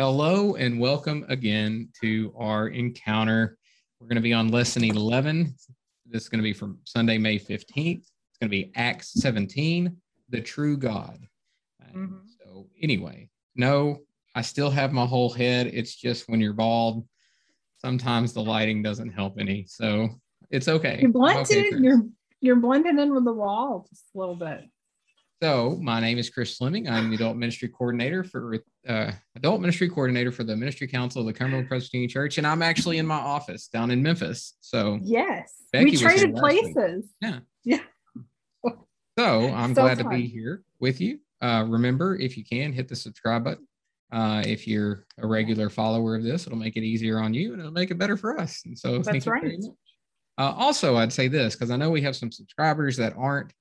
Hello and welcome again to our encounter. We're going to be on lesson 11. This is going to be from Sunday, May 15th. It's going to be Acts 17, the true God. Mm-hmm. So, anyway, no, I still have my whole head. It's just when you're bald, sometimes the lighting doesn't help any. So, it's okay. You're blending, okay, you're, you're blending in with the wall just a little bit. So, my name is Chris Fleming. I'm the adult ministry coordinator for uh, adult ministry coordinator for the Ministry Council of the Cumberland Presbyterian Church, and I'm actually in my office down in Memphis. So, yes, Becky we traded places. Yeah, yeah. So, I'm so glad fun. to be here with you. Uh, remember, if you can, hit the subscribe button. Uh, if you're a regular follower of this, it'll make it easier on you and it'll make it better for us. And so, that's right. Uh, also, I'd say this because I know we have some subscribers that aren't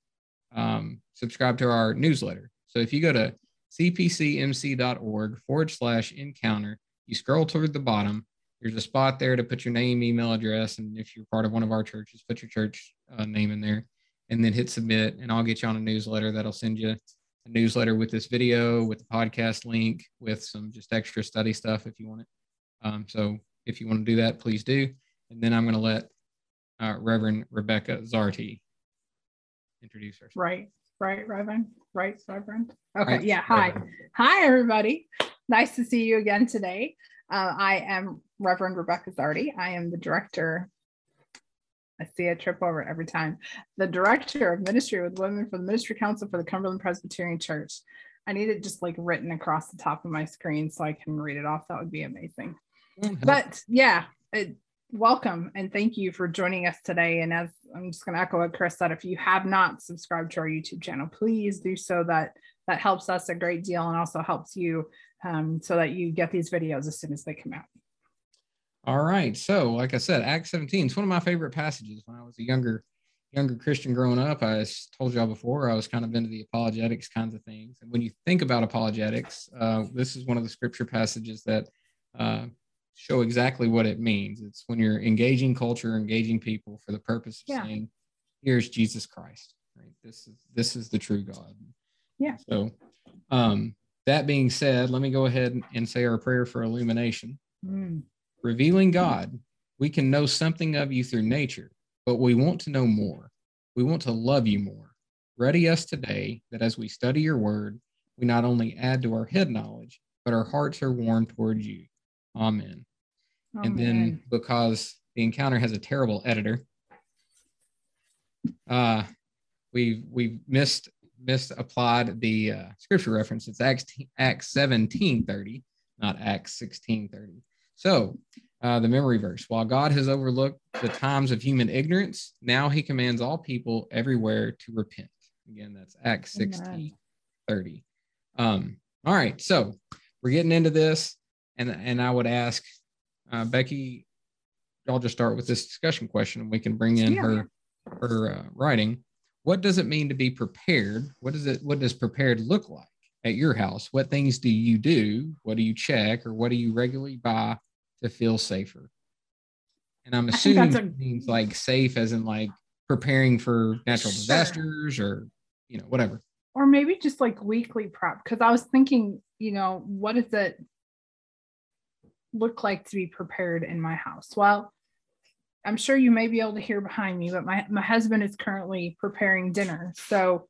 um, subscribe to our newsletter. So if you go to cpcmc.org forward slash encounter, you scroll toward the bottom, there's a spot there to put your name, email address, and if you're part of one of our churches, put your church uh, name in there and then hit submit, and I'll get you on a newsletter that'll send you a newsletter with this video, with the podcast link, with some just extra study stuff if you want it. Um, so if you want to do that, please do. And then I'm going to let uh, Reverend Rebecca Zarty introduce herself. Right, right, Reverend, right, Reverend. Okay, right. yeah. Hi, Reverend. hi, everybody. Nice to see you again today. Uh, I am Reverend Rebecca Zardy. I am the director. I see a trip over every time. The director of ministry with women for the Ministry Council for the Cumberland Presbyterian Church. I need it just like written across the top of my screen so I can read it off. That would be amazing. Mm-hmm. But yeah, it, welcome and thank you for joining us today. And as I'm just going to echo what Chris said, if you have not subscribed to our YouTube channel, please do so. That that helps us a great deal and also helps you um, so that you get these videos as soon as they come out. All right. So, like I said, Acts 17 is one of my favorite passages. When I was a younger younger Christian growing up, I told y'all before I was kind of into the apologetics kinds of things. And when you think about apologetics, uh, this is one of the scripture passages that uh, show exactly what it means. It's when you're engaging culture, engaging people for the purpose of yeah. saying, "Here's Jesus Christ." Right. This is this is the true God. Yeah. So, um, that being said, let me go ahead and say our prayer for illumination. Mm. Revealing God, we can know something of you through nature, but we want to know more. We want to love you more. Ready us today that as we study your word, we not only add to our head knowledge, but our hearts are warmed towards you. Amen. Oh, and then man. because the encounter has a terrible editor, uh, we've we've missed misapplied the uh, scripture reference. It's Acts Acts seventeen thirty, not Acts sixteen thirty. So uh, the memory verse: While God has overlooked the times of human ignorance, now He commands all people everywhere to repent. Again, that's Acts sixteen thirty. Um, all right, so we're getting into this, and and I would ask uh, Becky, I'll just start with this discussion question and we can bring in yeah. her her uh, writing. What does it mean to be prepared? What does it what does prepared look like at your house? What things do you do? What do you check or what do you regularly buy to feel safer? And I'm assuming a- means like safe as in like preparing for natural sure. disasters or you know whatever or maybe just like weekly prep because i was thinking you know what is it look like to be prepared in my house? Well, I'm sure you may be able to hear behind me, but my, my husband is currently preparing dinner. So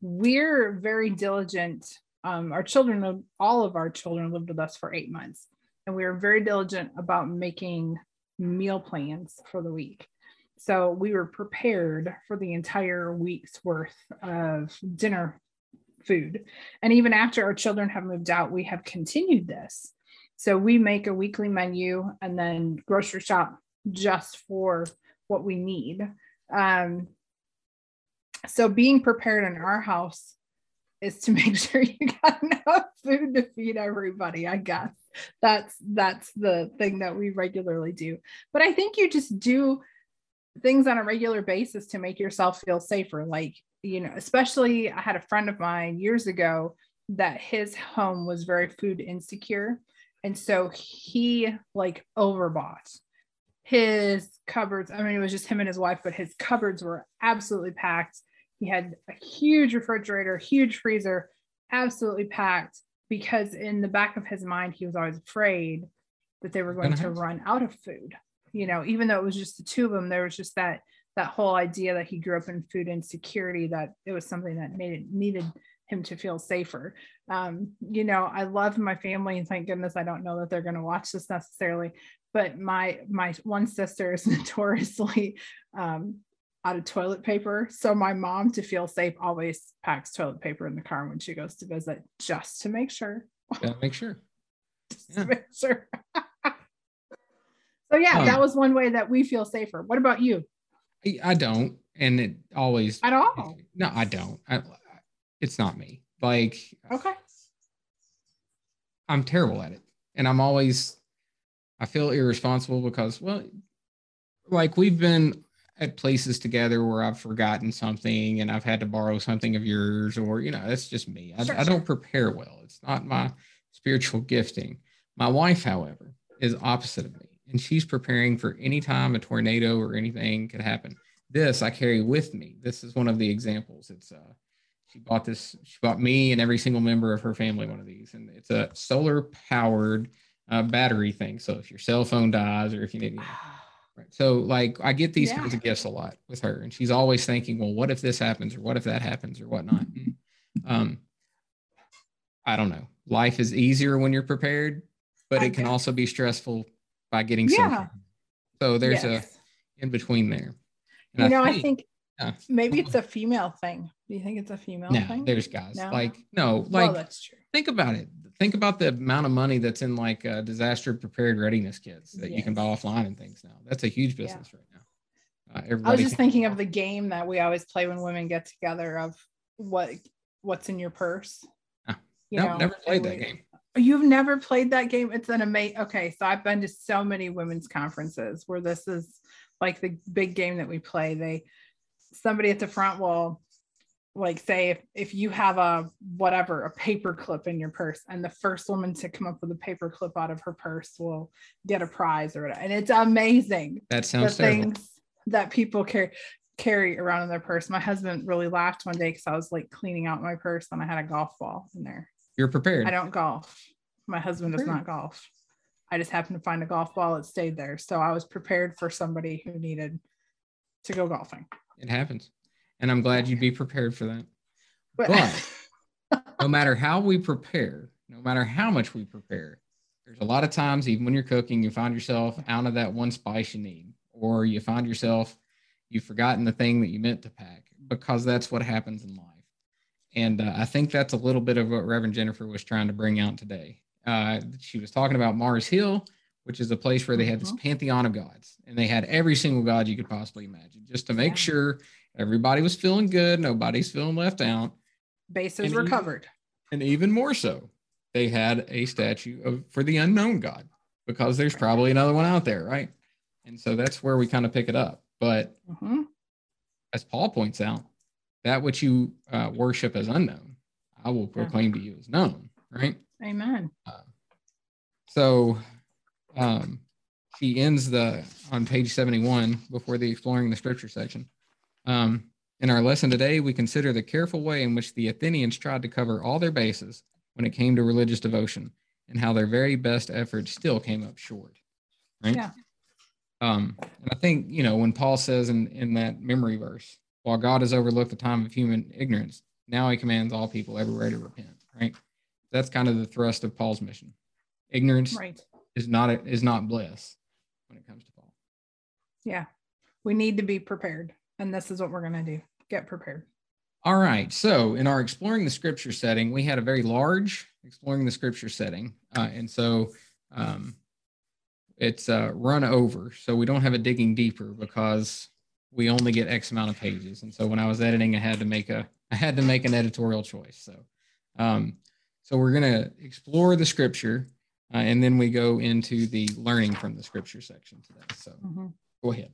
we're very diligent. Um, our children, all of our children lived with us for eight months, and we were very diligent about making meal plans for the week. So we were prepared for the entire week's worth of dinner food. And even after our children have moved out, we have continued this. So we make a weekly menu and then grocery shop just for what we need. Um, so being prepared in our house is to make sure you got enough food to feed everybody i guess. That's that's the thing that we regularly do. But i think you just do things on a regular basis to make yourself feel safer. Like you know especially i had a friend of mine years ago that his home was very food insecure and so he like overbought his cupboards. I mean, it was just him and his wife, but his cupboards were absolutely packed. He had a huge refrigerator, huge freezer, absolutely packed because in the back of his mind, he was always afraid that they were going to mm-hmm. run out of food. You know, even though it was just the two of them, there was just that that whole idea that he grew up in food insecurity that it was something that needed needed him to feel safer. Um, you know, I love my family and thank goodness I don't know that they're going to watch this necessarily, but my my one sister is notoriously um, out of toilet paper. So my mom, to feel safe, always packs toilet paper in the car when she goes to visit, just to make sure. Yeah, make sure. Yeah. make sure. so yeah, um, that was one way that we feel safer. What about you? I don't, and it always at all. No, I don't. I, it's not me. Like okay, I'm terrible at it, and I'm always I feel irresponsible because well, like we've been at places together where I've forgotten something and I've had to borrow something of yours, or you know, that's just me. I, sure, I don't prepare well. It's not my spiritual gifting. My wife, however, is opposite of me, and she's preparing for any time a tornado or anything could happen. This I carry with me. This is one of the examples. It's uh, she bought this. She bought me and every single member of her family one of these, and it's a solar powered uh, battery thing. So if your cell phone dies or if you need. Right. So like I get these yeah. kinds of gifts a lot with her, and she's always thinking, well, what if this happens, or what if that happens, or whatnot. um, I don't know. Life is easier when you're prepared, but it can also be stressful by getting yeah. something. So there's yes. a in between there. And you know, I think, I think yeah. maybe it's a female thing. Do you think it's a female no, thing? There's guys no? like no, like well, that's true. Think about it think about the amount of money that's in like uh, disaster prepared readiness kits that yes. you can buy offline and things now. That's a huge business yeah. right now. Uh, I was just thinking of the game that we always play when women get together of what what's in your purse. Uh, you no, know, never played that we, game. You've never played that game? It's an amazing. Okay, so I've been to so many women's conferences where this is like the big game that we play. They somebody at the front will like say if, if you have a whatever a paper clip in your purse and the first woman to come up with a paper clip out of her purse will get a prize or whatever. and it's amazing that sounds the terrible. things that people carry carry around in their purse. My husband really laughed one day because i was like cleaning out my purse and i had a golf ball in there. You're prepared. I don't golf. My husband does not golf. I just happened to find a golf ball it stayed there. So i was prepared for somebody who needed to go golfing. It happens and I'm glad you'd be prepared for that. But no matter how we prepare, no matter how much we prepare, there's a lot of times, even when you're cooking, you find yourself out of that one spice you need, or you find yourself you've forgotten the thing that you meant to pack because that's what happens in life. And uh, I think that's a little bit of what Reverend Jennifer was trying to bring out today. Uh, she was talking about Mars Hill, which is a place where they had this mm-hmm. pantheon of gods, and they had every single god you could possibly imagine, just to make yeah. sure Everybody was feeling good. Nobody's feeling left out. Bases and recovered. Even, and even more so, they had a statue of for the unknown God because there's probably another one out there, right? And so that's where we kind of pick it up. But mm-hmm. as Paul points out, that which you uh, worship as unknown, I will proclaim to you as known, right? Amen. Uh, so um, she ends the on page 71 before the exploring the scripture section. Um, in our lesson today, we consider the careful way in which the Athenians tried to cover all their bases when it came to religious devotion and how their very best efforts still came up short. Right? Yeah. Um, and I think, you know, when Paul says in, in that memory verse, while God has overlooked the time of human ignorance, now he commands all people everywhere to repent, right? That's kind of the thrust of Paul's mission. Ignorance right. is not is not bliss when it comes to Paul. Yeah. We need to be prepared. And this is what we're going to do get prepared. All right. So, in our exploring the scripture setting, we had a very large exploring the scripture setting. Uh, and so um, it's uh, run over. So, we don't have a digging deeper because we only get X amount of pages. And so, when I was editing, I had to make a I had to make an editorial choice. So, um, so we're going to explore the scripture uh, and then we go into the learning from the scripture section today. So, mm-hmm. go ahead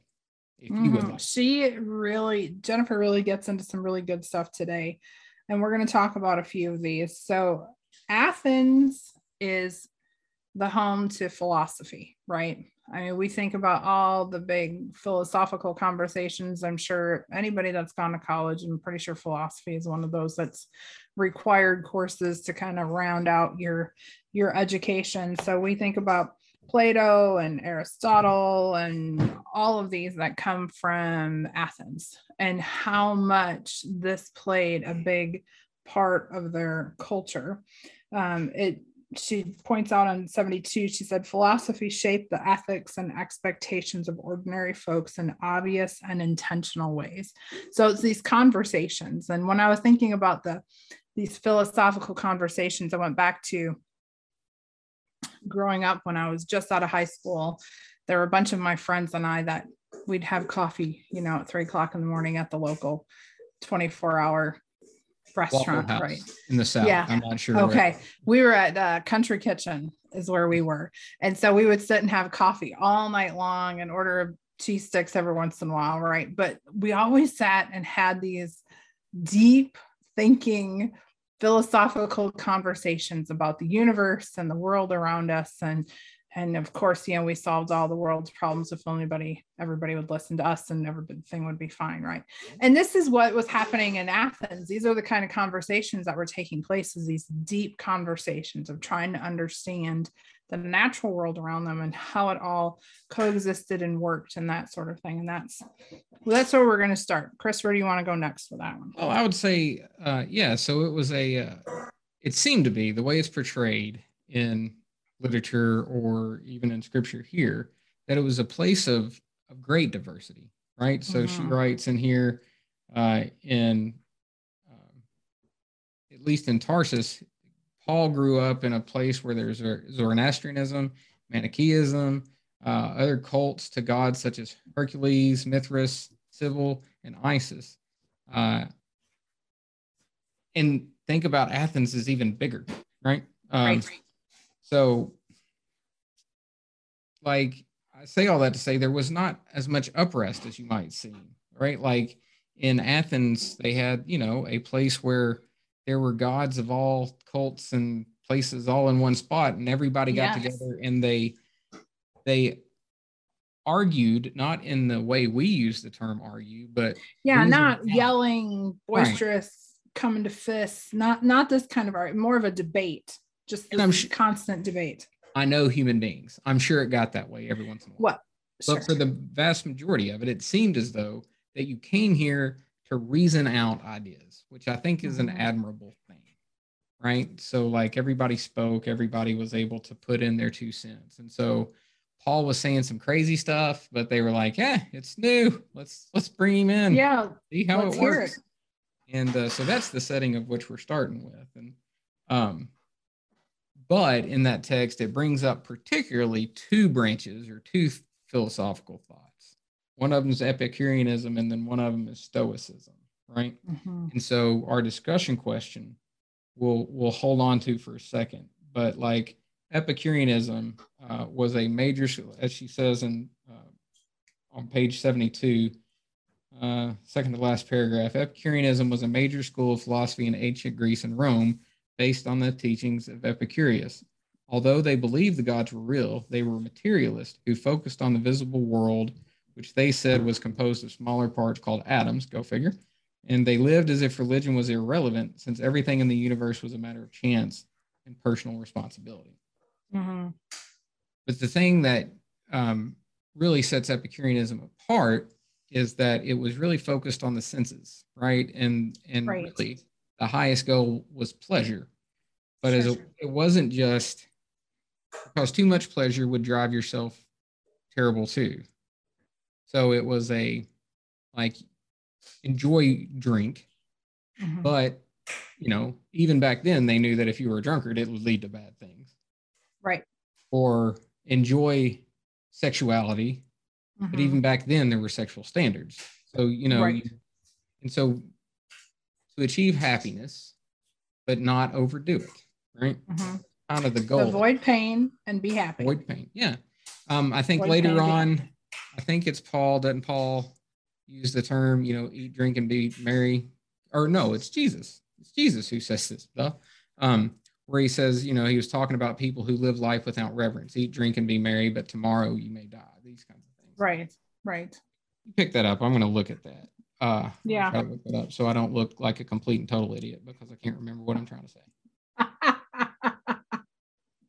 if you would mm-hmm. like. She really, Jennifer really gets into some really good stuff today. And we're going to talk about a few of these. So, Athens is the home to philosophy, right? I mean, we think about all the big philosophical conversations. I'm sure anybody that's gone to college, I'm pretty sure philosophy is one of those that's required courses to kind of round out your your education. So we think about Plato and Aristotle and all of these that come from Athens and how much this played a big part of their culture. Um, it she points out on 72 she said philosophy shaped the ethics and expectations of ordinary folks in obvious and intentional ways so it's these conversations and when i was thinking about the these philosophical conversations i went back to growing up when I was just out of high school, there were a bunch of my friends and I that we'd have coffee, you know, at three o'clock in the morning at the local 24 hour restaurant, right? In the South. Yeah. I'm not sure. Okay. Where. We were at uh, Country Kitchen, is where we were. And so we would sit and have coffee all night long and order cheese sticks every once in a while, right? But we always sat and had these deep thinking philosophical conversations about the universe and the world around us. And and of course you know we solved all the world's problems. If anybody everybody would listen to us and everything would be fine right? And this is what was happening in athens. These are the kind of conversations that were taking place is these deep conversations of trying to understand the natural world around them and how it all coexisted and worked and that sort of thing. And that's well, that's where we're going to start. Chris, where do you want to go next for that one? Well, I would say, uh, yeah. So it was a, uh, it seemed to be the way it's portrayed in literature or even in scripture here that it was a place of of great diversity, right? So mm-hmm. she writes in here, uh, in um, at least in Tarsus, Paul grew up in a place where there's Zoroastrianism, Manichaeism, uh, other cults to gods such as Hercules, Mithras, Cybele, and Isis. Uh, and think about Athens is even bigger, right? Um, right. So, like, I say all that to say there was not as much uprest as you might see, right? Like in Athens, they had, you know, a place where there were gods of all cults and places all in one spot and everybody got yes. together and they they argued not in the way we use the term argue but yeah not yelling boisterous right. coming to fists not not this kind of art more of a debate just this sh- constant debate i know human beings i'm sure it got that way every once in a while what but sure. for the vast majority of it it seemed as though that you came here to reason out ideas, which I think is an mm-hmm. admirable thing, right? So like everybody spoke, everybody was able to put in their two cents, and so Paul was saying some crazy stuff, but they were like, "Yeah, it's new. Let's let's bring him in. Yeah, see how it works." It. And uh, so that's the setting of which we're starting with, and um, but in that text, it brings up particularly two branches or two philosophical thoughts. One of them is Epicureanism, and then one of them is Stoicism, right? Mm-hmm. And so our discussion question we'll we'll hold on to for a second, but like Epicureanism uh, was a major, as she says in uh, on page seventy-two, uh, second to last paragraph. Epicureanism was a major school of philosophy in ancient Greece and Rome, based on the teachings of Epicurus. Although they believed the gods were real, they were materialists who focused on the visible world which they said was composed of smaller parts called atoms, go figure. And they lived as if religion was irrelevant since everything in the universe was a matter of chance and personal responsibility. Mm-hmm. But the thing that um, really sets Epicureanism apart is that it was really focused on the senses, right? And and right. really the highest goal was pleasure. But sure. as a, it wasn't just because too much pleasure would drive yourself terrible too. So it was a like enjoy drink, mm-hmm. but you know, even back then they knew that if you were a drunkard, it would lead to bad things. Right. Or enjoy sexuality, mm-hmm. but even back then there were sexual standards. So you know, right. and so to achieve happiness, but not overdo it, right? Mm-hmm. Kind of the goal. Avoid pain and be happy. Avoid pain. Yeah. Um, I think Avoid later on, think it's Paul. Doesn't Paul use the term, you know, eat, drink, and be merry? Or no, it's Jesus. It's Jesus who says this stuff. Um, where he says, you know, he was talking about people who live life without reverence, eat, drink, and be merry, but tomorrow you may die. These kinds of things. Right. Right. You pick that up. I'm going to look at that. Uh, Yeah. try to look that up so I don't look like a complete and total idiot because I can't remember what I'm trying to say.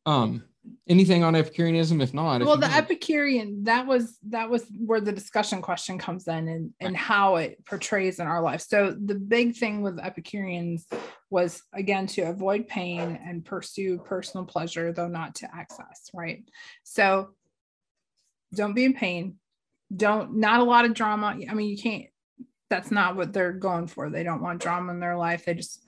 Um, anything on Epicureanism? If not, well you the epicurean that was that was where the discussion question comes in and and how it portrays in our life. So the big thing with epicureans was again to avoid pain and pursue personal pleasure though not to excess right? So don't be in pain. Don't not a lot of drama. I mean you can't that's not what they're going for. They don't want drama in their life. They just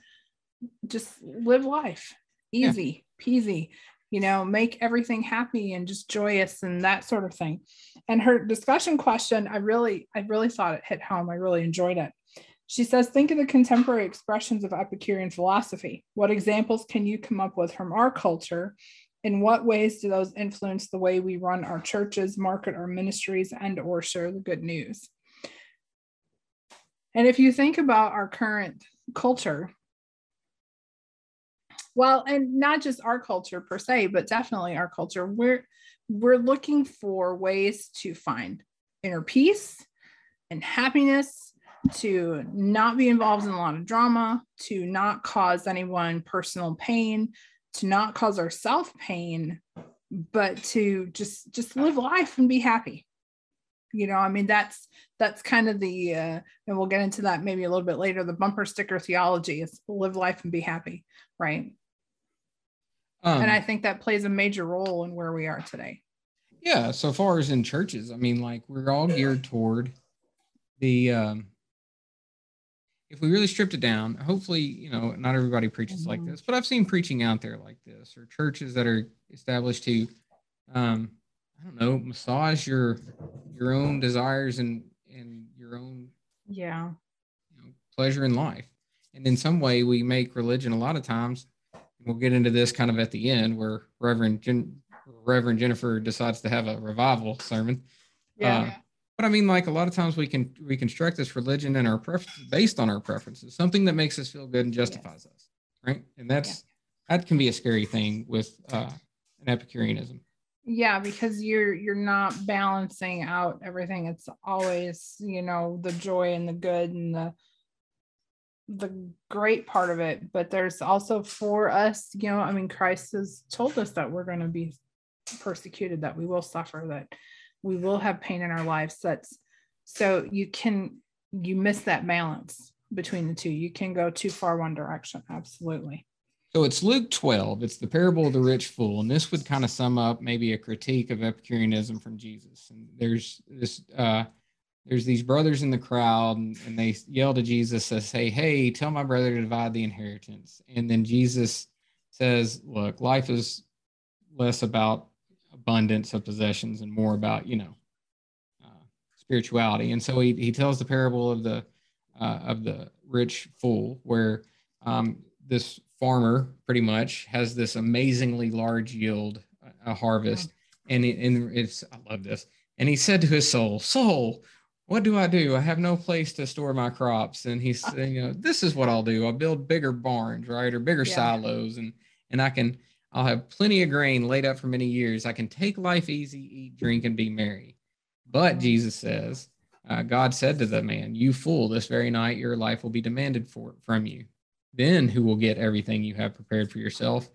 just live life. Yeah. easy peasy you know make everything happy and just joyous and that sort of thing. And her discussion question i really i really thought it hit home. I really enjoyed it. She says think of the contemporary expressions of epicurean philosophy. What examples can you come up with from our culture? In what ways do those influence the way we run our churches market our ministries and or share the good news? And if you think about our current culture well and not just our culture per se but definitely our culture. We're we're looking for ways to find inner peace and happiness to not be involved in a lot of drama to not cause anyone personal pain to not cause ourselves pain but to just just live life and be happy. You know i mean that's that's kind of the uh, and we'll get into that maybe a little bit later the bumper sticker theology is live life and be happy right um, and I think that plays a major role in where we are today. yeah, so far as in churches, I mean, like we're all geared toward the. Um, if we really stripped it down, hopefully, you know, not everybody preaches like Mhm. this, but I've seen preaching out there like this, or churches that are established to, um, I don't know, massage your your own desires and and your own Yeah. you know, pleasure in life. And in some way, we make religion a lot of times. We'll get into this kind of at the end, where Reverend Jen, Reverend Jennifer decides to have a revival sermon. Yeah. Uh, but I mean, like a lot of times we can reconstruct this religion and our preferences based on our preferences, something that makes us feel good and justifies us, right? And that's that can be a scary thing with uh, an Epicureanism. yeah, because you're you're not balancing out everything. It's always, you know, the joy and the good and the the great part of it. But there's also for us, you know, I mean, Christ has told us that we're going to be persecuted, that we will suffer, that we will have pain in our lives. That's so you can you miss that balance between the two. You can go too far one direction. Absolutely. So it's Luke 12. It's the parable of the rich fool. And this would kind of sum up maybe a critique of Epicureanism from Jesus. And there's this, uh, there's these brothers in the crowd and, and they yell to Jesus, says, Hey, hey, tell my brother to divide the inheritance. And then Jesus says, Look, life is less about abundance of possessions and more about, you know, uh, spirituality. And so he, he tells the parable of the, uh, of the rich fool where um, this farmer pretty much has this amazingly large yield, a- a harvest, and it, and it's I love this. And he said to his soul, "Soul, what do I do? I have no place to store my crops." And he's saying, "You know, this is what I'll do. I'll build bigger barns, right, or bigger Yeah. silos, and and I can I'll have plenty of grain laid up for many years. I can take life easy, eat, drink, and be merry." But. Jesus says, uh, God said to the man, "You fool! This very night your life will be demanded for from you." then who will get everything you have prepared for yourself?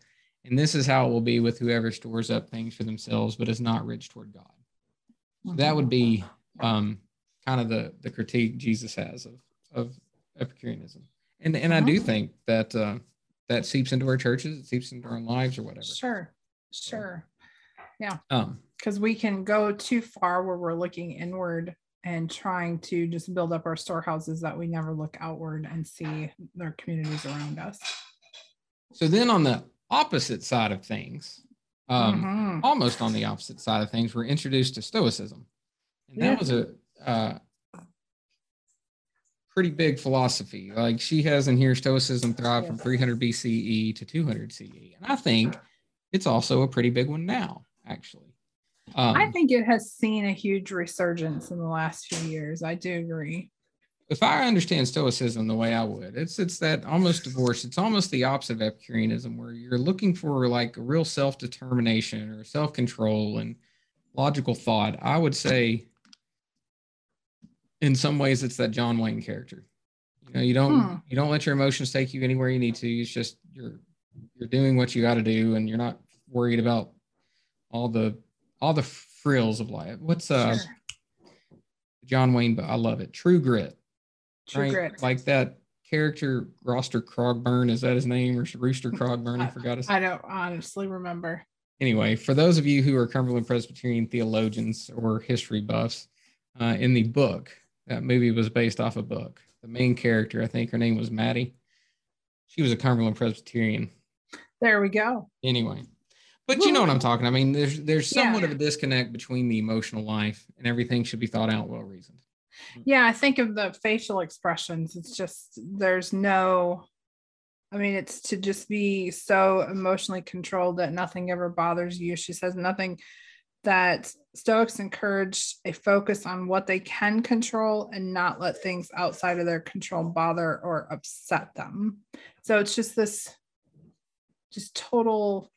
And this is how it will be with whoever stores up things for themselves, but is not rich toward God. So that would be um, kind of the the critique Jesus has of of Epicureanism, and and I do Mhm. think that uh, that seeps into our churches, it seeps into our lives or whatever. Sure. Sure. Um, because we can go too far where we're looking inward and trying to just build up our storehouses that we never look outward and see their communities around us. so then on the opposite side of things, um, Mhm. almost on the opposite side of things, we're introduced to Stoicism, and that Yeah. was a uh, pretty big philosophy. Like she has in here, Stoicism thrived from 300 BCE to 200 CE, and I think it's also a pretty big one now, actually. Um, I think it has seen a huge resurgence in the last few years. I do agree. if I understand Stoicism the way I would, it's it's that almost divorce. It's almost the opposite of Epicureanism, where you're looking for like a real self determination or self control and logical thought. I would say, in some ways, it's that John Wayne character. You know, you don't hmm. you don't let your emotions take you anywhere you need to. It's just you're you're doing what you got to do, and you're not worried about all the all the frills of life. What's uh sure. John Wayne? But I love it. True Grit. True right? Grit. Like that character, Roster Cogburn. Is that his name or Rooster Cogburn? I forgot his. I don't honestly remember. Anyway, for those of you who are Cumberland Presbyterian theologians or history buffs, uh, in the book, that movie was based off a book. The main character, I think her name was Mattie. She was a Cumberland Presbyterian. There we go. Anyway, but you know what I'm talking. I mean, there's there's somewhat yeah. of a disconnect between the emotional life and everything should be thought out, well reasoned. Yeah, I think of the facial expressions. It's just there's no I mean, it's to just be so emotionally controlled that nothing ever bothers you. She says nothing that Stoics encourage a focus on what they can control and not let things outside of their control bother or upset them. So it's just this just total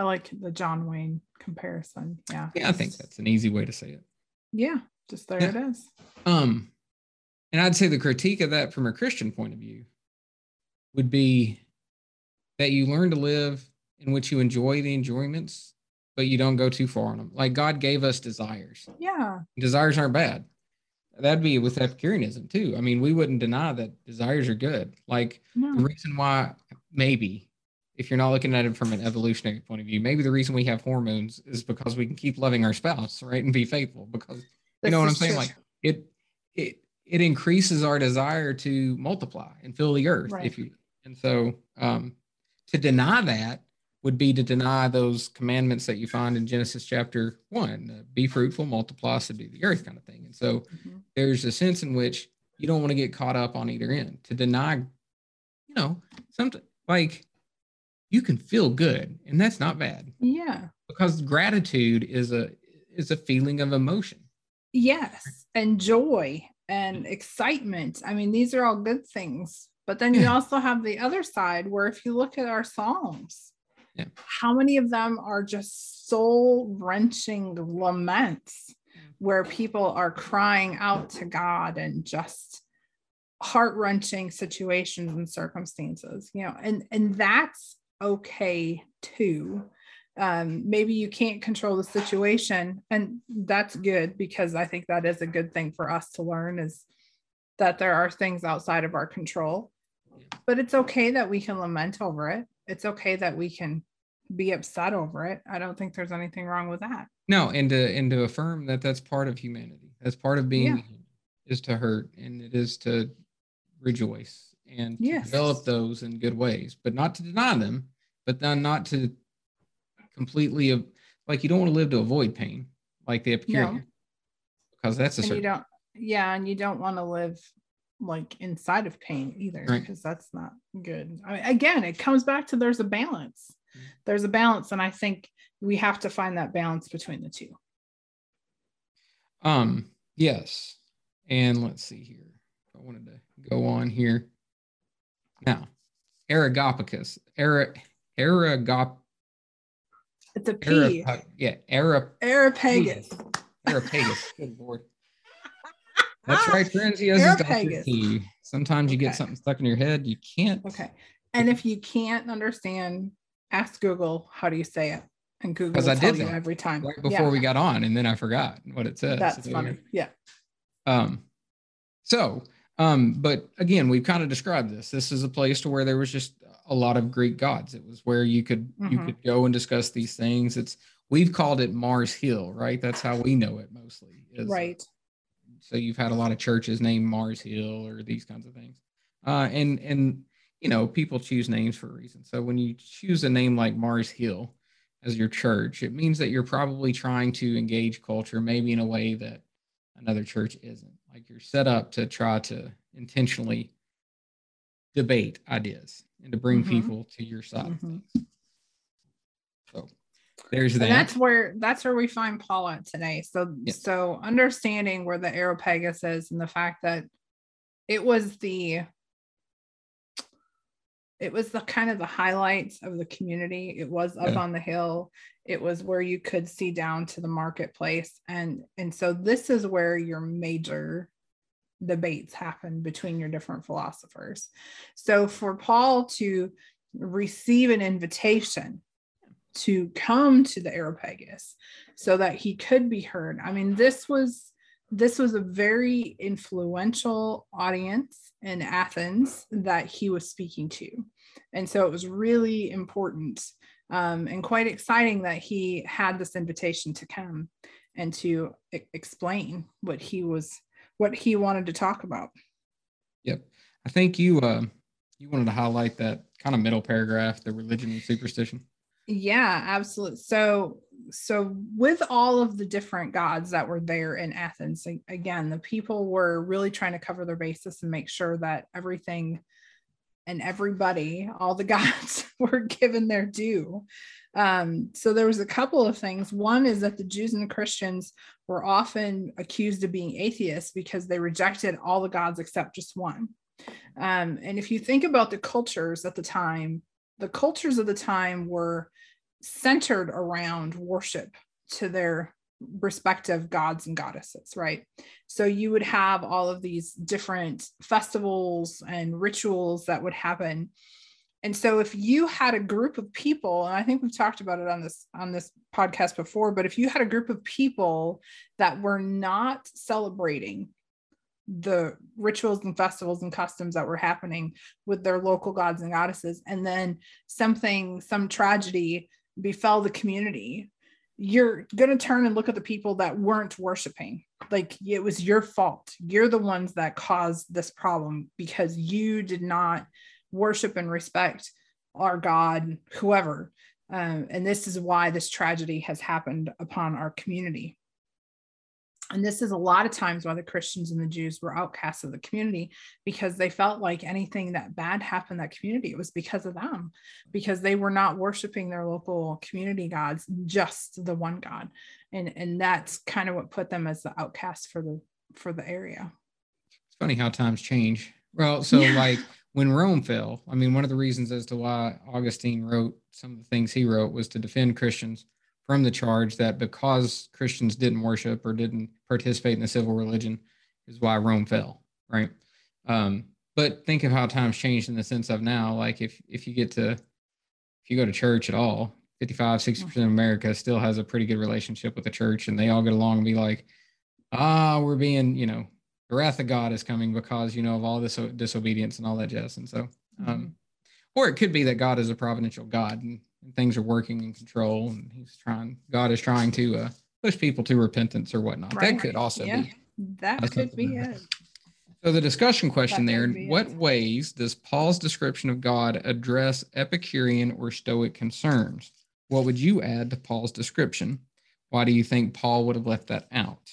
I like the John Wayne comparison. Yeah. Yeah, I think that's an easy way to say it. Yeah, just there yeah. it is. Um, and I'd say the critique of that from a Christian point of view would be that you learn to live in which you enjoy the enjoyments, but you don't go too far on them. Like God gave us desires. Yeah. Desires aren't bad. That'd be with Epicureanism too. I mean, we wouldn't deny that desires are good. Like no. the reason why maybe if you're not looking at it from an evolutionary point of view, maybe the reason we have hormones is because we can keep loving our spouse, right, and be faithful. Because you this know what I'm saying? True. Like it, it, it increases our desire to multiply and fill the earth. Right. If you, and so um, to deny that would be to deny those commandments that you find in Genesis chapter one: uh, be fruitful, multiply, subdue the earth, kind of thing. And so mm-hmm. there's a sense in which you don't want to get caught up on either end. To deny, you know, something like you can feel good and that's not bad. Yeah. Because gratitude is a is a feeling of emotion. Yes and joy and excitement. I mean these are all good things. But then you also have the other side where if you look at our psalms yeah. how many of them are just soul wrenching laments where people are crying out to god and just heart wrenching situations and circumstances you know and and that's okay too. Um, maybe you can't control the situation, and that's good because I think that is a good thing for us to learn is that there are things outside of our control. But it's okay that we can lament over it. It's okay that we can be upset over it. I don't think there's anything wrong with that. No, and to and to affirm that that's part of humanity. That's part of being yeah. is to hurt, and it is to rejoice and yes. develop those in good ways, but not to deny them, but then not to completely like you don't want to live to avoid pain, like the Epicurean, no. because that's a and certain. You don't, yeah, and you don't want to live like inside of pain either, right. because that's not good. I mean, again, it comes back to there's a balance. There's a balance, and I think we have to find that balance between the two. Um. Yes, and let's see here. I wanted to go on here. Now, Aragopicus, Ara, Aragop. It's a P. Arap- yeah, Arap. Arapagus. Arapagus. Good lord. That's right, has his Sometimes you okay. get something stuck in your head. You can't. Okay. And if you can't understand, ask Google how do you say it, and Google because I did that every time right before yeah. we got on, and then I forgot what it says. That's so, funny. Yeah. Um. So um, but again, we've kind of described this. This is a place to where there was just a lot of Greek gods. It was where you could mm-hmm. you could go and discuss these things. It's we've called it Mars Hill, right? That's how we know it mostly. Is, right. So you've had a lot of churches named Mars Hill or these kinds of things. Uh, and and you know, people choose names for a reason. So when you choose a name like Mars Hill as your church, it means that you're probably trying to engage culture maybe in a way that another church isn't. Like you're set up to try to intentionally debate ideas and to bring mm-hmm. people to your side mm-hmm. of things. So there's that. And that's where that's where we find Paul at today. So so understanding where the Areopagus is and the fact that it was the it was the kind of the highlights of the community. It was up Yeah. on the hill. It was where you could see down to the marketplace. And and so this is where your major debates happen between your different philosophers. So for paul to receive an invitation to come to the areopagus so that he could be heard. I mean this was this was a very influential audience in athens that he was speaking to and so it was really important um, and quite exciting that he had this invitation to come and to explain what he was what he wanted to talk about Yep. I think you uh, you wanted to highlight that kind of middle paragraph, the religion and superstition. Yeah absolutely so so with all of the different gods that were there in athens again the people were really trying to cover their basis and make sure that everything and everybody all the gods were given their due. Um, so there was a couple of things. One is that the jews and the christians were often accused of being atheists because they rejected all the gods except just one. Um, and if you think about the cultures at the time the cultures of the time were centered around worship to their respective gods and goddesses, right? So you would have all of these different festivals and rituals that would happen. And so if you had a group of people, and I think we've talked about it on this on this podcast before, but if you had a group of people that were not celebrating the rituals and festivals and customs that were happening with their local gods and goddesses. And then something some tragedy befell the community. You're going to turn and look at the people that weren't worshiping. Like it was your fault. You're the ones that caused this problem because you did not worship and respect our god whoever. Um, and this is why this tragedy has happened upon our community and this is a lot of times why the Christians and the Jews were outcasts of the community because they felt like anything that bad happened in that community, it was because of them, because they were not worshiping their local community gods, just the one God. And and that's kind of what put them as the outcasts for the for the area. It's funny how times change. Well, so Yeah. like when Rome fell, I mean, one of the reasons as to why Augustine wrote some of the things he wrote was to defend Christians from the charge that because Christians didn't worship or didn't participate in the civil religion is why Rome fell, right? Um, but think of how times changed in the sense of now, like if if you get to if you go to church at all, 55, 60% of America still has a pretty good relationship with the church and they all get along and be like, ah, we're being, you know, the wrath of God is coming because you know of all this disobedience and all that jazz. And so, um, or it could be that God is a providential God and, and things are working in control, and He's trying. God is trying to uh, push people to repentance or whatnot. Right. That could also Yeah. be. That could be it. So the discussion question That there: In what it. ways does Paul's description of God address Epicurean or Stoic concerns? What would you add to Paul's description? Why do you think Paul would have left that out?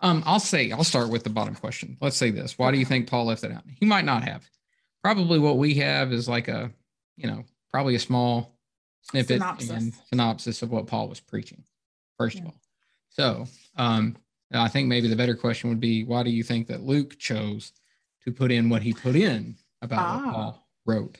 Um, I'll say I'll start with the bottom question. Let's say this: Why do you think Paul left that out? He might not have. Probably what we have is like a, you know, probably a small snippet Synopsis. and synopsis of what Paul was preaching. First of all, so um, I think maybe the better question would be: Why do you think that Luke chose to put in what he put in about what Ah. Paul wrote?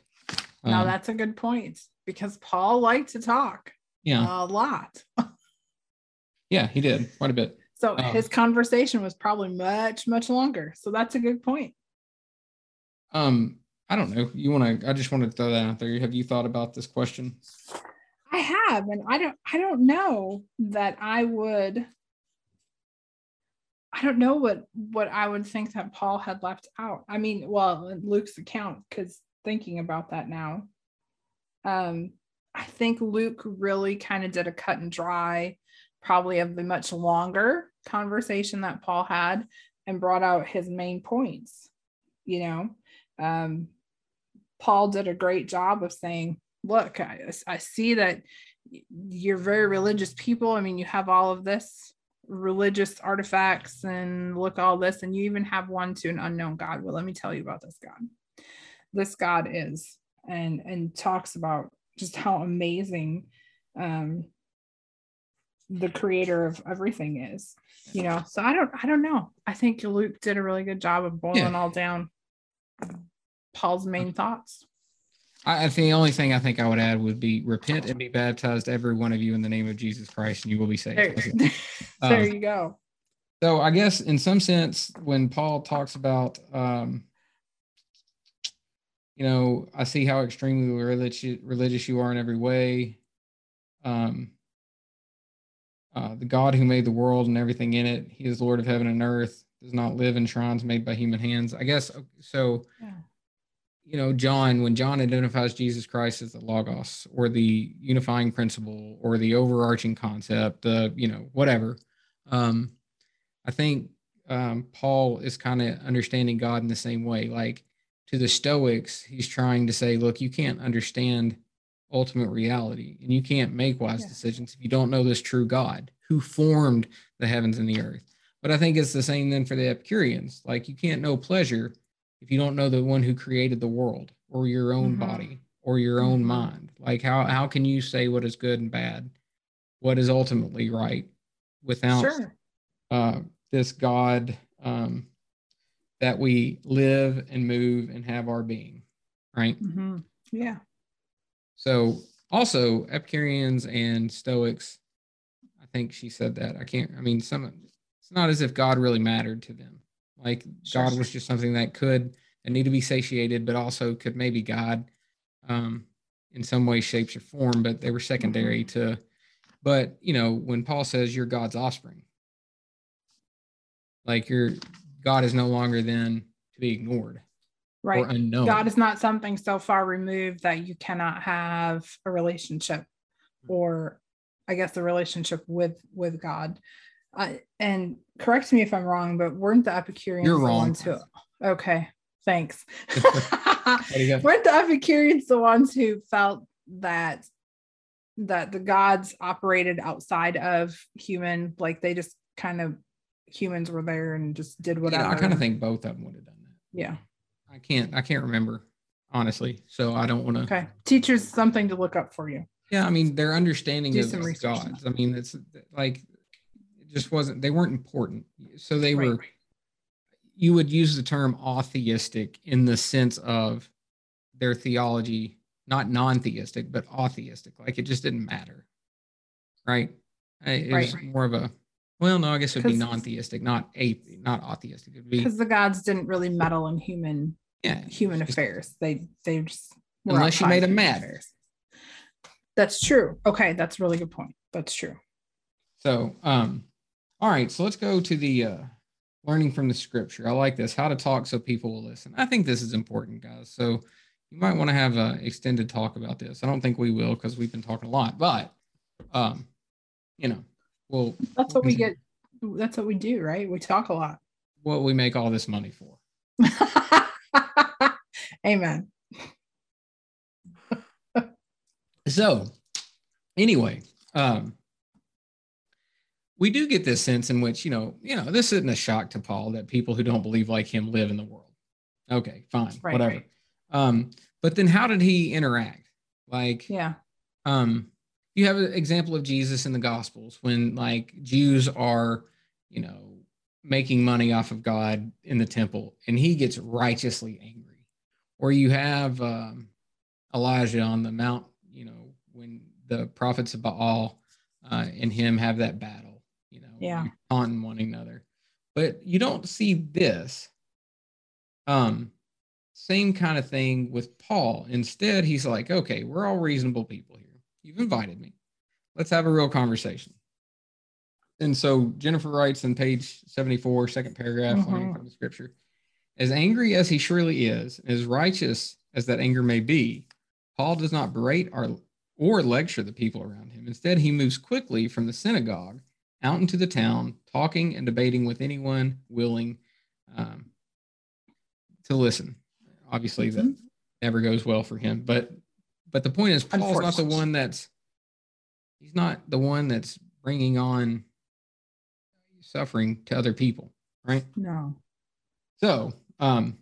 Now Um, that's a good point because Paul liked to talk yeah, a lot. yeah, he did quite a bit. So Um, his conversation was probably much, much longer. So that's a good point. Um, I don't know. You want to? I just wanted to throw that out there. Have you thought about this question? I have, and I don't I don't know that I would I don't know what what I would think that Paul had left out. I mean, well, Luke's account, because thinking about that now, um, I think Luke really kind of did a cut and dry, probably of the much longer conversation that Paul had and brought out his main points. You know, um, Paul did a great job of saying, look, I, I see that you're very religious people. I mean, you have all of this religious artifacts and look all this, and you even have one to an unknown God. Well, let me tell you about this God. This God is, and and talks about just how amazing um, the creator of everything is you know so i don't i don't know i think luke did a really good job of boiling Yeah. all down paul's main thoughts I, I think the only thing I think I would add would be repent and be baptized, every one of you, in the name of Jesus Christ, and you will be saved. there, there Um, you go So I guess in some sense, when Paul talks about, um, you know, I see how extremely religious religious you are in every way. Um, uh, the God who made the world and everything in it, He is Lord of heaven and earth. Does not live in shrines made by human hands. I guess so. Yeah. You know, John, when John identifies Jesus Christ as the Logos or the unifying principle or the overarching concept, uh, you know, whatever. Um, I think um, Paul is kind of understanding God in the same way. Like to the Stoics, he's trying to say, look, you can't understand ultimate reality and you can't make wise Yeah. decisions if you don't know this true God who formed the heavens and the earth. But I think it's the same then for the Epicureans. Like you can't know pleasure if you don't know the one who created the world or your own Mhm. body or your own Mhm. mind. Like how how can you say what is good and bad, what is ultimately right without sure uh, this God um, that we live and move and have our being, right? hmm yeah So also Epicureans and Stoics, I think she said that. I can't. I mean, some. It's not as if God really mattered to them. Like Sure, God was just something that could and need to be satiated, but also could maybe God um, in some way, shapes, or form. But they were secondary to. But you know, when Paul says you're God's offspring, like your God is no longer then to be ignored right or unknown. God is not something so far removed that you cannot have a relationship or I guess a relationship with with God. Uh, and correct me if I'm wrong, but weren't the Epicureans You're the wrong. ones who okay, thanks. What do you got? weren't the Epicureans the ones who felt that that the gods operated outside of human, like they just kind of humans were there and just did whatever. I kind of think both of them would have done that. yeah. I can't I can't remember honestly. So I don't want to. Okay. Teachers something to look up for you. Yeah, I mean their understanding Do of some of research. gods. I mean it's like just wasn't. They weren't important. So they Right. were. You would use the term atheistic in the sense of their theology, not non-theistic, but atheistic. Like it just didn't matter, right? It was more of a. Well, no, I guess it would be non-theistic, not a, not atheistic. It would be because the gods didn't really meddle in human yeah, human just- affairs. They they just Unless you made them mad. affairs. That's true. Okay, that's a really good point. That's true. So, um, all right, so let's go to the uh, learning from the scripture. I like this. How to talk so people will listen. I think this is important, guys. So you might want to have an extended talk about this. I don't think we will because we've been talking a lot, but um, you know, we'll That's what we get. That's what we do, right? We talk a lot. what we make all this money for. Amen. So, anyway, um, we do get this sense in which you know, you know, this isn't a shock to Paul that people who don't believe like him live in the world. Okay, fine, Right, whatever. right. Um, but then how did he interact? Like, Yeah. um, you have an example of Jesus in the Gospels when like Jews are, you know, making money off of God in the temple, and he gets righteously angry. Or you have um, Elijah on the mount, you know, when the prophets of Baal uh, and him have that battle, Yeah. on one another. But you don't see this. Um, same kind of thing with Paul. Instead, he's like, okay, we're all reasonable people here. You've invited me. Let's have a real conversation. And so Jennifer writes in page 74, second paragraph, Mhm. from the scripture. As angry as he surely is, as righteous as that anger may be, Paul does not berate or, or lecture the people around him. Instead, he moves quickly from the synagogue out into the town, talking and debating with anyone willing um, to listen. Obviously, that Mhm. never goes well for him. But but the point is, Paul's not the one that's he's not the one that's bringing on suffering to other people, right? No. So, um,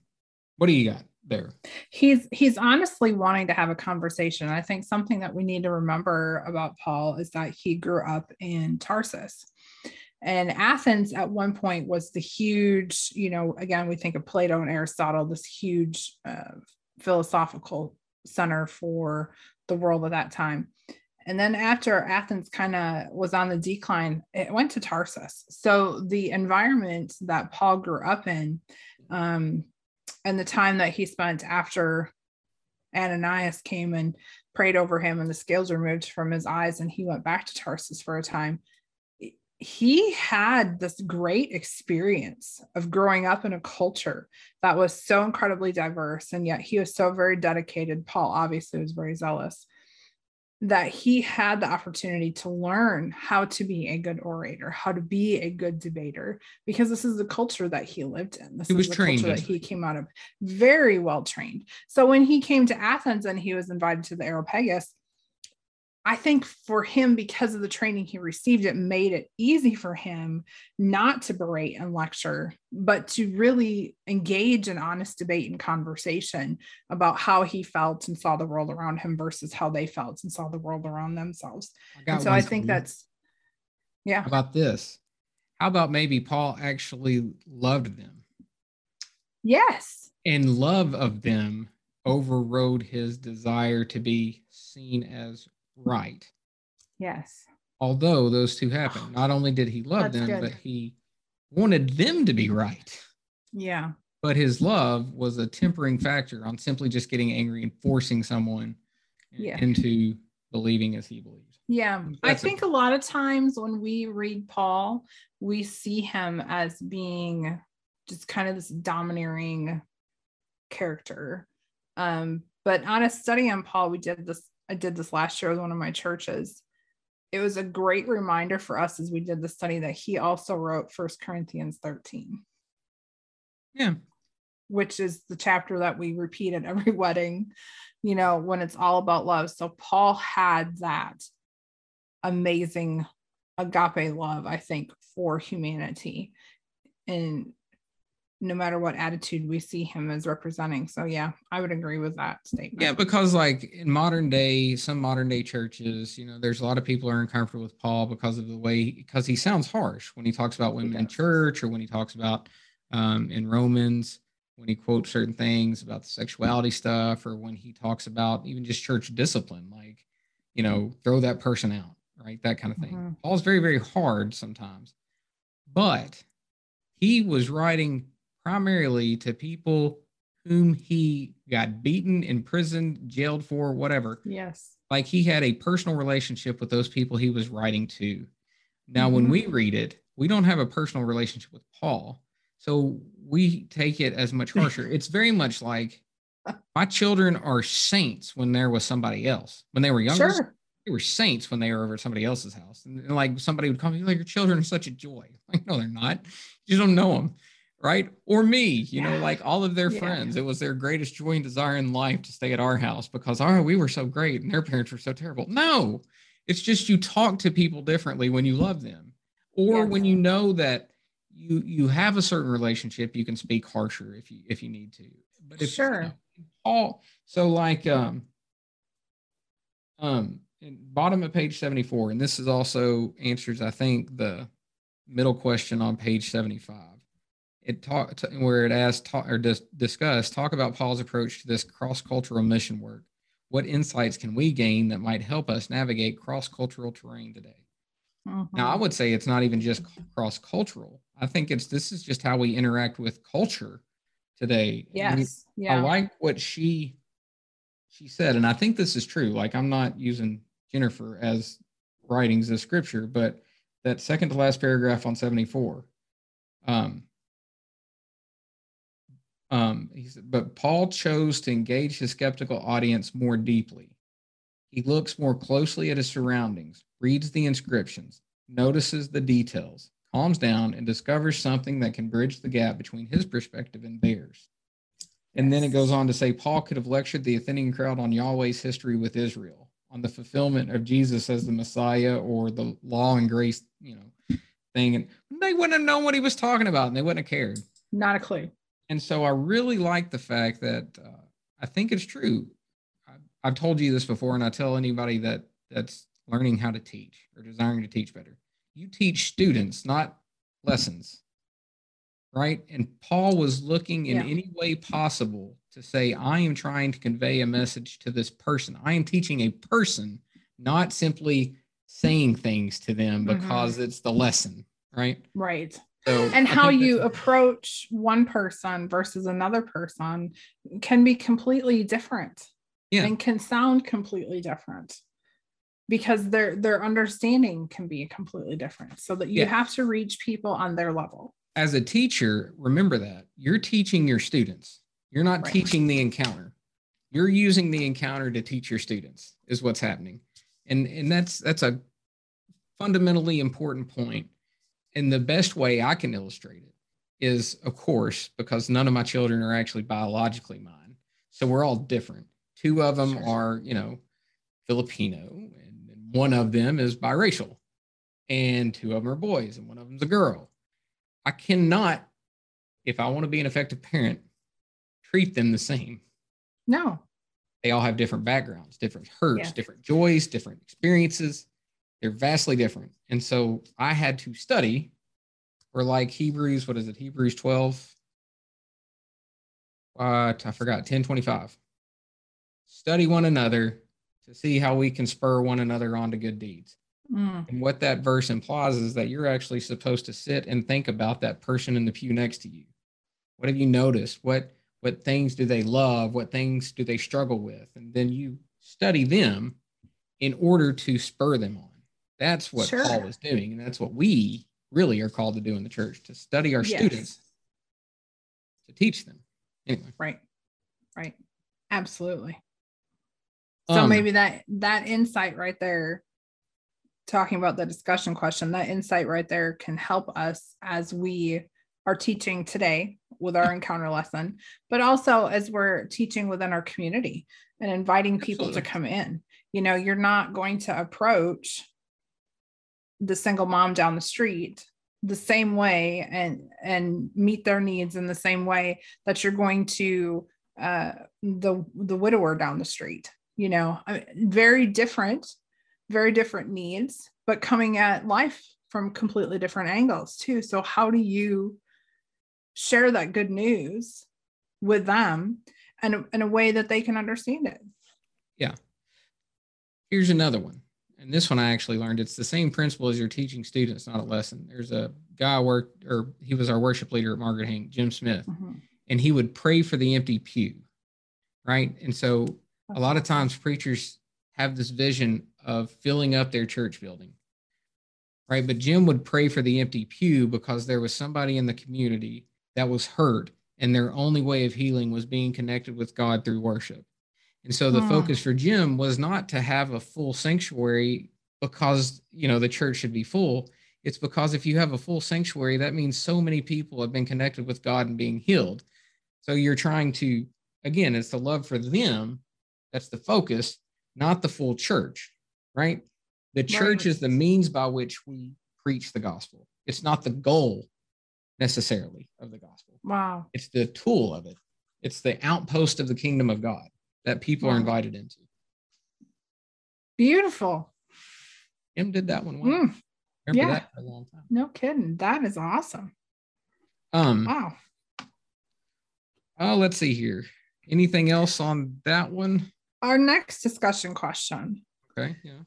what do you got? There. He's he's honestly wanting to have a conversation. I think something that we need to remember about Paul is that he grew up in Tarsus. And Athens at one point was the huge, you know, again, we think of Plato and Aristotle, this huge uh, philosophical center for the world at that time. And then after Athens kind of was on the decline, it went to Tarsus. So the environment that Paul grew up in um, and the time that he spent after Ananias came and prayed over him and the scales removed from his eyes and he went back to Tarsus for a time he had this great experience of growing up in a culture that was so incredibly diverse. And yet he was so very dedicated. Paul obviously was very zealous that he had the opportunity to learn how to be a good orator how to be a good debater because this is the culture that he lived in. This he was the trained culture that he came out of. Very well trained. So when he came to athens and he was invited to the areopagus I think for him, because of the training he received, it made it easy for him not to berate and lecture, but to really engage in honest debate and conversation about how he felt and saw the world around him versus how they felt and saw the world around themselves. And so I think that's, yeah. How about this? How about maybe Paul actually loved them? Yes. And love of them overrode his desire to be seen as right. Yes. Although those two happened, not only did he love them, good. but he wanted them to be right. Yeah. But his love was a tempering factor on simply just getting angry and forcing someone yeah. into believing as he believes. Yeah. I think a, a lot of times when we read Paul, we see him as being just kind of this domineering character. Um, but on a study on Paul, we did this I did this last year with one of my churches. It was a great reminder for us as we did the study that he also wrote First Corinthians 13. Yeah. Which is the chapter that we repeat at every wedding, you know, when it's all about love. So Paul had that amazing agape love, I think, for humanity. And no matter what attitude we see him as representing. So yeah, I would agree with that statement. Yeah, because like in modern day, some modern day churches, you know, there's a lot of people are uncomfortable with Paul because of the way because he sounds harsh when he talks about women in church or when he talks about um, in Romans when he quotes certain things about the sexuality stuff or when he talks about even just church discipline, like you know, throw that person out, right? That kind of thing. Mm-hmm. Paul's very very hard sometimes, but he was writing primarily to people whom he got beaten, imprisoned, jailed for, whatever. Yes. Like he had a personal relationship with those people he was writing to. Now, mm-hmm. when we read it, we don't have a personal relationship with Paul. So we take it as much harsher. it's very much like my children are saints when they're with somebody else. When they were younger, sure. they were saints when they were over at somebody else's house. And, and like somebody would come, like, your children are such a joy. Like, no, they're not. You don't know them right? Or me, you yeah. know, like all of their yeah. friends. It was their greatest joy and desire in life to stay at our house because oh, we were so great and their parents were so terrible. No, it's just you talk to people differently when you love them, or yes. when you know that you you have a certain relationship, you can speak harsher if you if you need to. But if sure, you know, Paul, so like um um bottom of page 74 and this is also answers i think the middle question on page 75 it talked where it asked talk, or dis, discuss talk about Paul's approach to this cross-cultural mission work. What insights can we gain that might help us navigate cross-cultural terrain today? Mm-hmm. Now, I would say it's not even just cross-cultural. I think it's this is just how we interact with culture today. Yes. yeah. I like what she she said, and I think this is true. Like I'm not using Jennifer as writings of scripture, but that second to last paragraph on 74. Um, um, he said, but Paul chose to engage his skeptical audience more deeply. He looks more closely at his surroundings, reads the inscriptions, notices the details, calms down, and discovers something that can bridge the gap between his perspective and theirs. And then it goes on to say Paul could have lectured the Athenian crowd on Yahweh's history with Israel, on the fulfillment of Jesus as the Messiah or the law and grace, you know, thing. And they wouldn't have known what he was talking about and they wouldn't have cared. Not a clue And so I really like the fact that uh, I think it's true. I, I've told you this before, and I tell anybody that that's learning how to teach or desiring to teach better. You teach students, not lessons, right? And Paul was looking in Yeah. any way possible to say, I am trying to convey a message to this person. I am teaching a person, not simply saying things to them Mhm. because it's the lesson, right? Right. So And how you approach one person versus another person can be completely different Yeah. and can sound completely different because their their understanding can be completely different so that you Yeah. have to reach people on their level. as a teacher, remember that you're teaching your students. You're not Right. teaching the encounter. You're using the encounter to teach your students is what's happening. And and that's that's a fundamentally important point. And the best way I can illustrate it is of course because none of my children are actually biologically mine. So we're all different. Two of them are, you know, Filipino and, one of them is biracial. And two of them are boys and one of them's a girl. I cannot, if I want to be an effective parent, treat them the same. No. They all have different backgrounds, different hurts, Yes. different joys, different experiences. They're vastly different. And so I had to study, or like Hebrews, what is it? Hebrews 12. What? I forgot, 1025. Study one another to see how we can spur one another on to good deeds. Mm, And what that verse implies is that you're actually supposed to sit and think about that person in the pew next to you. What have you noticed? What what things do they love? What things do they struggle with? And then you study them in order to spur them on. That's what Sure. Paul is doing, and that's what we really are called to do in the church to study our Yes. students, to teach them. Anyway, Right. Right. Absolutely. So um, maybe that that insight right there talking about the discussion question that insight right there can help us as we are teaching today with our encounter lesson but also as we're teaching within our community and inviting people to come in you know you're not going to approach the single mom down the street the same way and and meet their needs in the same way that you're going to uh the the widower down the street you know I mean, very different very different needs but coming at life from completely different angles too. So how do you share that good news with them and in a way that they can understand it? Yeah. Here's another one. And this one I actually learned it's the same principle as you're teaching students, not a lesson. There's a guy I worked, or he was our worship leader at Margaret Hank, Jim Smith, Mhm. and he would pray for the empty pew. Right. And so a lot of times preachers have this vision of filling up their church building. Right. But Jim would pray for the empty pew because there was somebody in the community that was hurt, and their only way of healing was being connected with God through worship. And so the Hmm. focus for Jim was not to have a full sanctuary because, you know, the church should be full. It's because if you have a full sanctuary, that means so many people have been connected with God and being healed. So you're trying to, again, it's the love for them that's the focus, not the full church, right? The church Right. is the means by which we preach the gospel. It's not the goal necessarily of the gospel, wow it's the tool of it, it's the outpost of the kingdom of God that people are invited into. beautiful Jim did that one well. Mm, Remember yeah. that for a long time. no kidding that is awesome Um, wow oh, let's see here. Anything else on that one? our next discussion question Okay, yeah.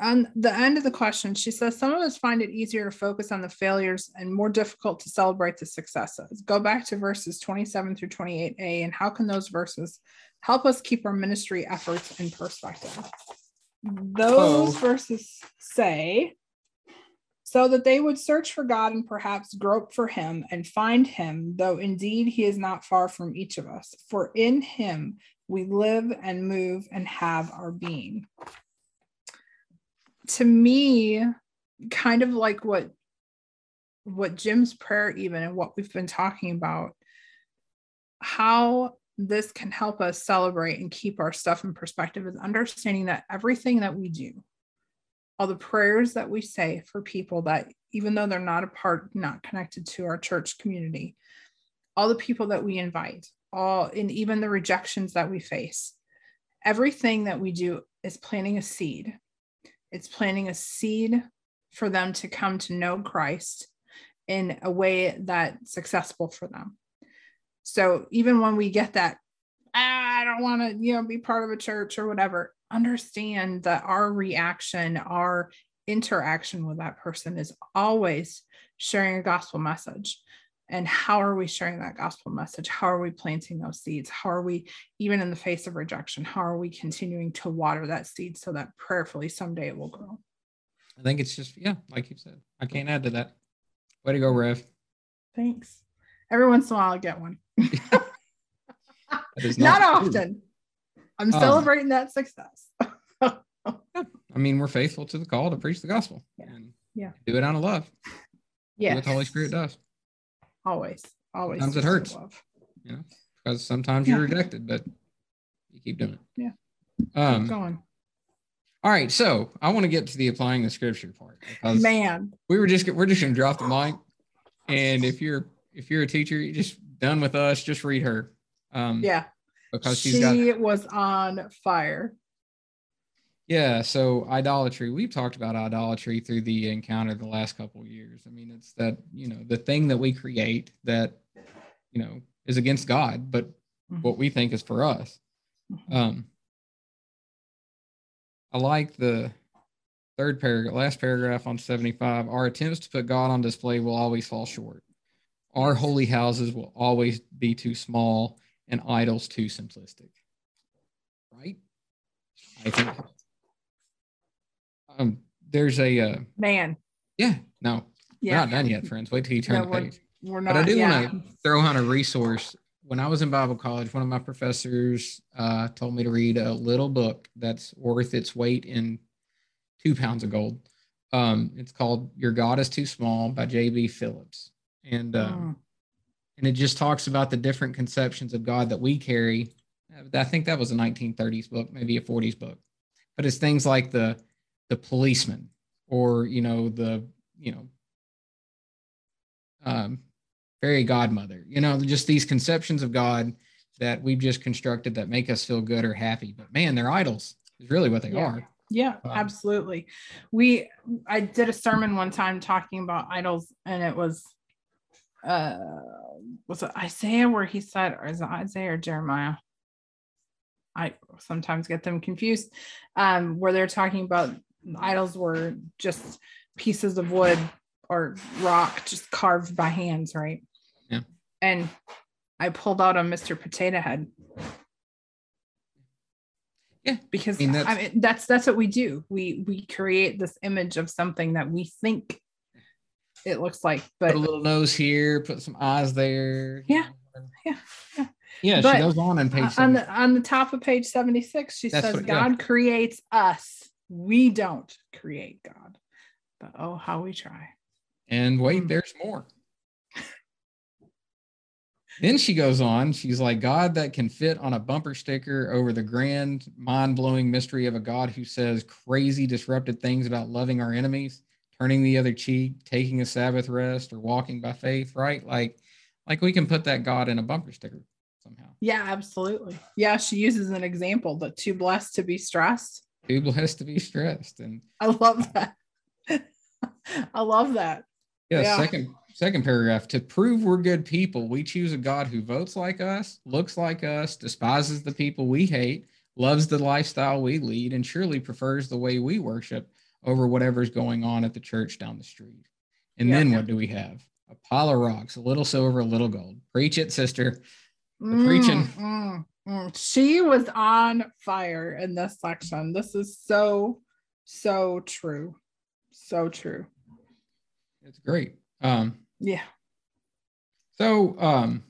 on the end of the question, she says some of us find it easier to focus on the failures and more difficult to celebrate the successes. Go back to verses 27 through 28a, and how can those verses help us keep our ministry efforts in perspective? Oh. Those Oh. verses say, so that they would search for God and perhaps grope for him and find him, though indeed he is not far from each of us. For in him we live and move and have our being to me kind of like what what jim's prayer even and what we've been talking about how this can help us celebrate and keep our stuff in perspective is understanding that everything that we do all the prayers that we say for people that even though they're not a part not connected to our church community all the people that we invite, all and even the rejections that we face. Everything that we do is planting a seed. It's planting a seed for them to come to know Christ in a way that's successful for them. So even when we get that, ah, I don't want to, you know, be part of a church or whatever, understand that our reaction, our interaction with that person is always sharing a gospel message. And how are we sharing that gospel message? How are we planting those seeds? How are we, even in the face of rejection, how are we continuing to water that seed so that prayerfully someday it will grow? I think it's just, yeah, like you said, I can't add to that. Way to go, Rev. Thanks. Every once in a while, I get one. not not often. I'm Um, celebrating that success. I mean, we're faithful to the call to preach the gospel Yeah. and Yeah. do it out of love. Yeah. what the Holy Spirit does. Always. Always. Sometimes it hurts. love. You know, because sometimes Yeah. you're rejected, but you keep doing it. Yeah. Um, Keep going. all right. So I want to get to the applying the scripture part Man. we were just we're just gonna drop the mic. And if you're if you're a teacher, you just done with us, just read her. Um, Yeah. because she's got was on fire. Yeah, so idolatry. We've talked about idolatry through the encounter the last couple of years. I mean, it's that, you know, the thing that we create that, you know, is against God, but Mhm. what we think is for us. Mhm. Um I like the third paragraph, last paragraph on 75. Our attempts to put God on display will always fall short. Our holy houses will always be too small and idols too simplistic. Right? I think um there's a uh, Man. yeah, no, we're Yeah. not done yet, friends. Wait till you turn No, the we're- page. We're not. But I do yeah. want to throw on a resource. When I was in Bible college, one of my professors uh, told me to read a little book that's worth its weight in two pounds of gold. Um, it's called "Your God Is Too Small" by J.B. Phillips, and um, Mm. and it just talks about the different conceptions of God that we carry. Uh, I think that was a 1930s book, maybe a 40s book, but it's things like the the policeman, or you know the you know um, fairy godmother. You know, just these conceptions of God that we've just constructed that make us feel good or happy. But man, they're idols. Is really what they Yeah. are. Yeah, Um, absolutely. We I did a sermon one time talking about idols, and it was uh was it Isaiah where he said, or is it Isaiah or Jeremiah? I sometimes get them confused. Um, where they're talking about idols were just pieces of wood or rock just carved by hands, right? Yeah. And I pulled out a Mr. Potato Head Yeah, because I mean, I mean that's that's what we do. We we create this image of something that we think it looks like, but Put a little nose here, put some eyes there. Yeah, yeah, yeah. Yeah, But, she goes on on page on the on the top of page 76 she That's says what- yeah. god creates us we don't create god but oh how we try And wait, Mm. there's more. then she goes on. She's like, God that can fit on a bumper sticker over the grand, mind blowing mystery of a God who says crazy, disrupted things about loving our enemies, turning the other cheek, taking a Sabbath rest, or walking by faith, right? Like, like we can put that God in a bumper sticker somehow. yeah absolutely yeah she uses an example that too blessed to be stressed Too blessed to be stressed. And i love that i love that Yeah, Yeah. second second paragraph. To prove we're good people, we choose a God who votes like us, looks like us, despises the people we hate, loves the lifestyle we lead, and surely prefers the way we worship over whatever's going on at the church down the street. And Yeah. then what do we have? A pile of rocks, a little silver, a little gold. Preach it, sister. The preaching. Mm, mm, mm. she was on fire in this section this is so so true so true It's great. Um, yeah So, um,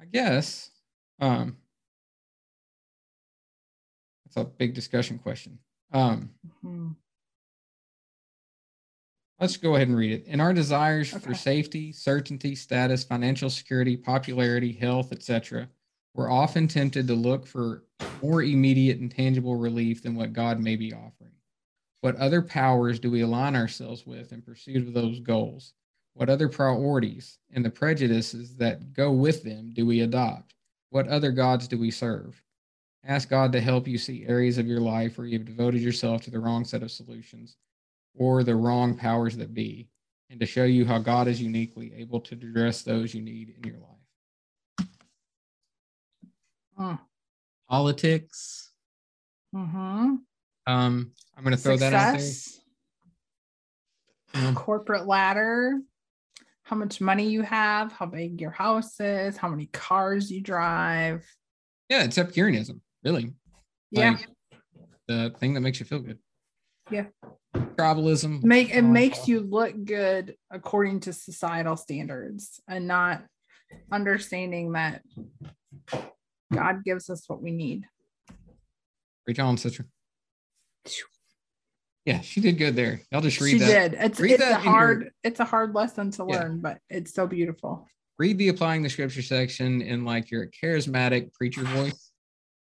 I guess um, that's a big discussion question. Um, Mhm. let's go ahead and read it. In our desires for safety, certainty, status, financial security, popularity, health, etc., we're often tempted to look for more immediate and tangible relief than what God may be offering. What other powers do we align ourselves with in pursuit of those goals? What other priorities and the prejudices that go with them do we adopt? What other gods do we serve? Ask God to help you see areas of your life where you've devoted yourself to the wrong set of solutions or the wrong powers that be, and to show you how God is uniquely able to address those you need in your life. Mm. Politics. Mm-hmm. Um, I'm going to throw that out there. Success, Um, corporate ladder, how much money you have, how big your house is, how many cars you drive. yeah, it's Epicureanism, really. Yeah. Like, the thing that makes you feel good. Yeah. Tribalism. Make it um, makes you look good according to societal standards and not understanding that God gives us what we need. Preach on, sister. Yeah, she did good there. I'll just read She that. did. It's read it's a that your- hard it's a hard lesson to Yeah. learn, but it's so beautiful. Read the applying the scripture section in like your charismatic preacher voice.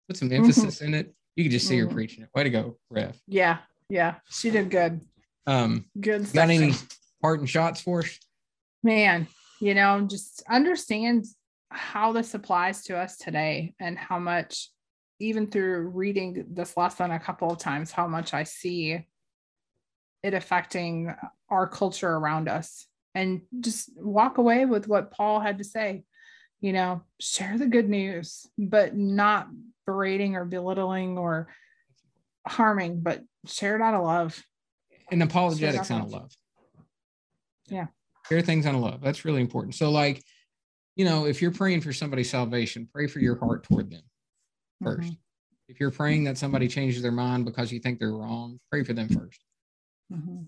Put some Mm-hmm. emphasis in it. You can just see her Mhm. preaching it. Way to go, Rev. Yeah, yeah, she did good. Um, Good. got any parting shots for us? man you know just understand how this applies to us today and how much even through reading this lesson a couple of times how much i see it affecting our culture around us and just walk away with what paul had to say you know share the good news but not berating or belittling or harming but share it out of love And apologetics out of love. Yeah. Share things out of love. That's really important. So, like, you know, if you're praying for somebody's salvation, pray for your heart toward them first. Mhm, If you're praying that somebody changes their mind because you think they're wrong, pray for them first. mhm.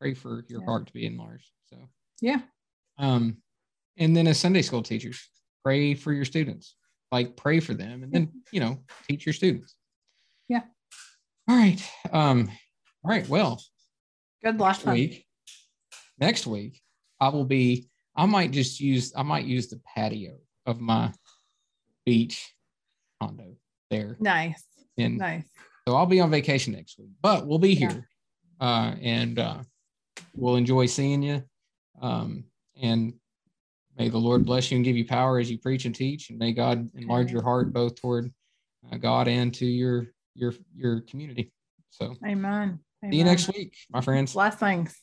Pray for your Yeah. heart to be enlarged. So, yeah um, and then as Sunday school teachers, pray for your students. Like, pray for them, and then you know, teach your students. Yeah. All right. Um. All right. Well, good next lesson week next week i will be i might just use i might use the patio of my beach condo there nice and nice so i'll be on vacation next week but we'll be Yeah. here uh and uh we'll enjoy seeing you um and may the lord bless you and give you power as you preach and teach and may god enlarge your heart both toward uh, god and to your your your community so Amen. see you next week my friends Blessings.